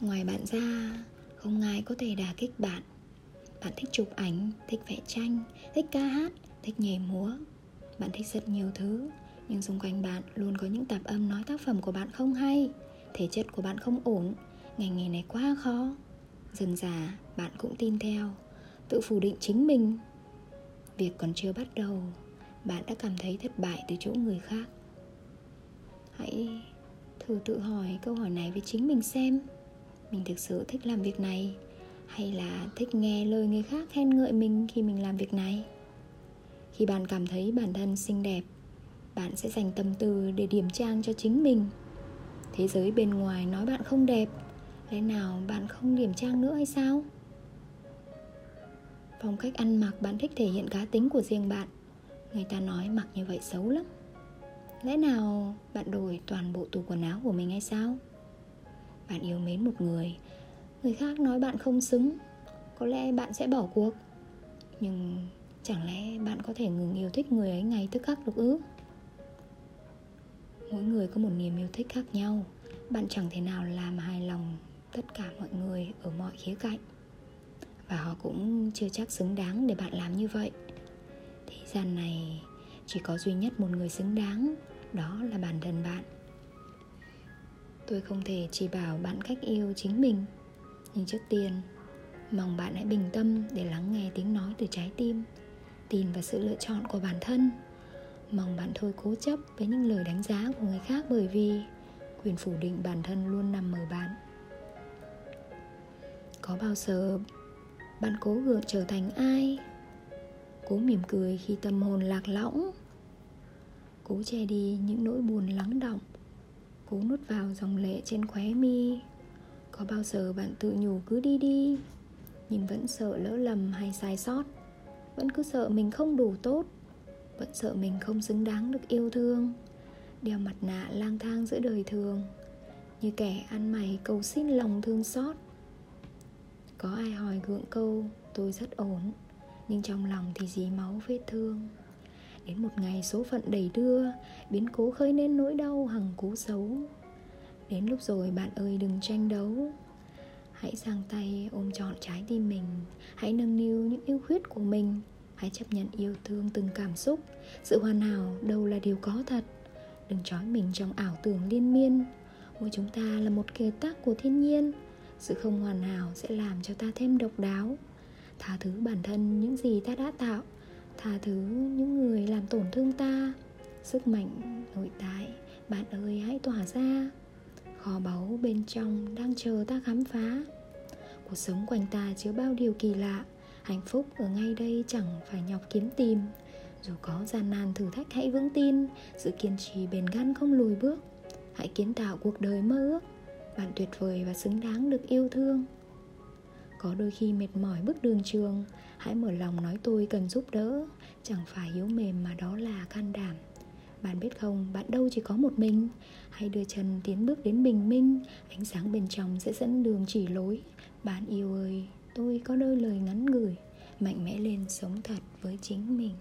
ngoài bạn ra, không ai có thể đả kích bạn. Bạn thích chụp ảnh, thích vẽ tranh, thích ca hát, thích nhảy múa. Bạn thích rất nhiều thứ, nhưng xung quanh bạn luôn có những tạp âm nói tác phẩm của bạn không hay, thể chất của bạn không ổn, ngành nghề này quá khó. Dần dà, bạn cũng tin theo, tự phủ định chính mình. Việc còn chưa bắt đầu, bạn đã cảm thấy thất bại từ chỗ người khác. Hãy thử tự hỏi câu hỏi này với chính mình xem mình thực sự thích làm việc này. Hay là thích nghe lời người khác khen ngợi mình khi mình làm việc này? Khi bạn cảm thấy bản thân xinh đẹp, bạn sẽ dành tâm tư để điểm trang cho chính mình. Thế giới bên ngoài nói bạn không đẹp, lẽ nào bạn không điểm trang nữa hay sao? Phong cách ăn mặc bạn thích thể hiện cá tính của riêng bạn. Người ta nói mặc như vậy xấu lắm. Lẽ nào bạn đổi toàn bộ tủ quần áo của mình hay sao? Bạn yêu mến một người. Người khác nói bạn không xứng, có lẽ bạn sẽ bỏ cuộc. Nhưng chẳng lẽ bạn có thể ngừng yêu thích người ấy ngay tức khắc được ư mỗi người có một niềm yêu thích khác nhau. Bạn chẳng thể nào làm hài lòng tất cả mọi người ở mọi khía cạnh. Và họ cũng chưa chắc xứng đáng để bạn làm như vậy. Thế gian này chỉ có duy nhất một người xứng đáng, đó là bản thân bạn tôi không thể chỉ bảo bạn cách yêu chính mình. Nhưng trước tiên, mong bạn hãy bình tâm để lắng nghe tiếng nói từ trái tim, tin vào sự lựa chọn của bản thân. Mong bạn thôi cố chấp với những lời đánh giá của người khác bởi vì quyền phủ định bản thân luôn nằm ở bạn. Có bao giờ bạn cố gượng trở thành ai? Cố mỉm cười khi tâm hồn lạc lõng? Cố che đi những nỗi buồn lắng động? Cố nuốt vào dòng lệ trên khóe mi. Có bao giờ bạn tự nhủ cứ đi đi, nhưng vẫn sợ lỡ lầm hay sai sót? Vẫn cứ sợ mình không đủ tốt, vẫn sợ mình không xứng đáng được yêu thương. Đeo mặt nạ lang thang giữa đời thường, như kẻ ăn mày cầu xin lòng thương xót. Có ai hỏi gượng câu, tôi rất ổn, nhưng trong lòng thì dí máu vết thương đến một ngày số phận đầy đưa, biến cố khơi nên nỗi đau hằng cố xấu. Đến lúc rồi bạn ơi đừng tranh đấu. Hãy giang tay ôm trọn trái tim mình, hãy nâng niu những yêu khuyết của mình, hãy chấp nhận yêu thương từng cảm xúc. Sự hoàn hảo đâu là điều có thật. Đừng trói mình trong ảo tưởng liên miên. Mỗi chúng ta là một kiệt tác của thiên nhiên. Sự không hoàn hảo sẽ làm cho ta thêm độc đáo. Tha thứ bản thân những gì ta đã tạo tha thứ những người làm tổn thương ta. Sức mạnh, nội tại, bạn ơi, hãy tỏa ra. Kho báu bên trong đang chờ ta khám phá. Cuộc sống quanh ta chứa bao điều kỳ lạ. Hạnh phúc ở ngay đây chẳng phải nhọc kiếm tìm. Dù có gian nan thử thách, hãy vững tin. Sự kiên trì bền gan không lùi bước. Hãy kiến tạo cuộc đời mơ ước. Bạn tuyệt vời và xứng đáng được yêu thương có đôi khi mệt mỏi bước đường trường. Hãy mở lòng nói tôi cần giúp đỡ. Chẳng phải yếu mềm mà đó là can đảm. Bạn biết không, bạn đâu chỉ có một mình. Hãy đưa chân tiến bước đến bình minh, ánh sáng bên trong sẽ dẫn đường chỉ lối. Bạn yêu ơi, tôi có đôi lời ngắn gửi mạnh mẽ lên sống thật với chính mình.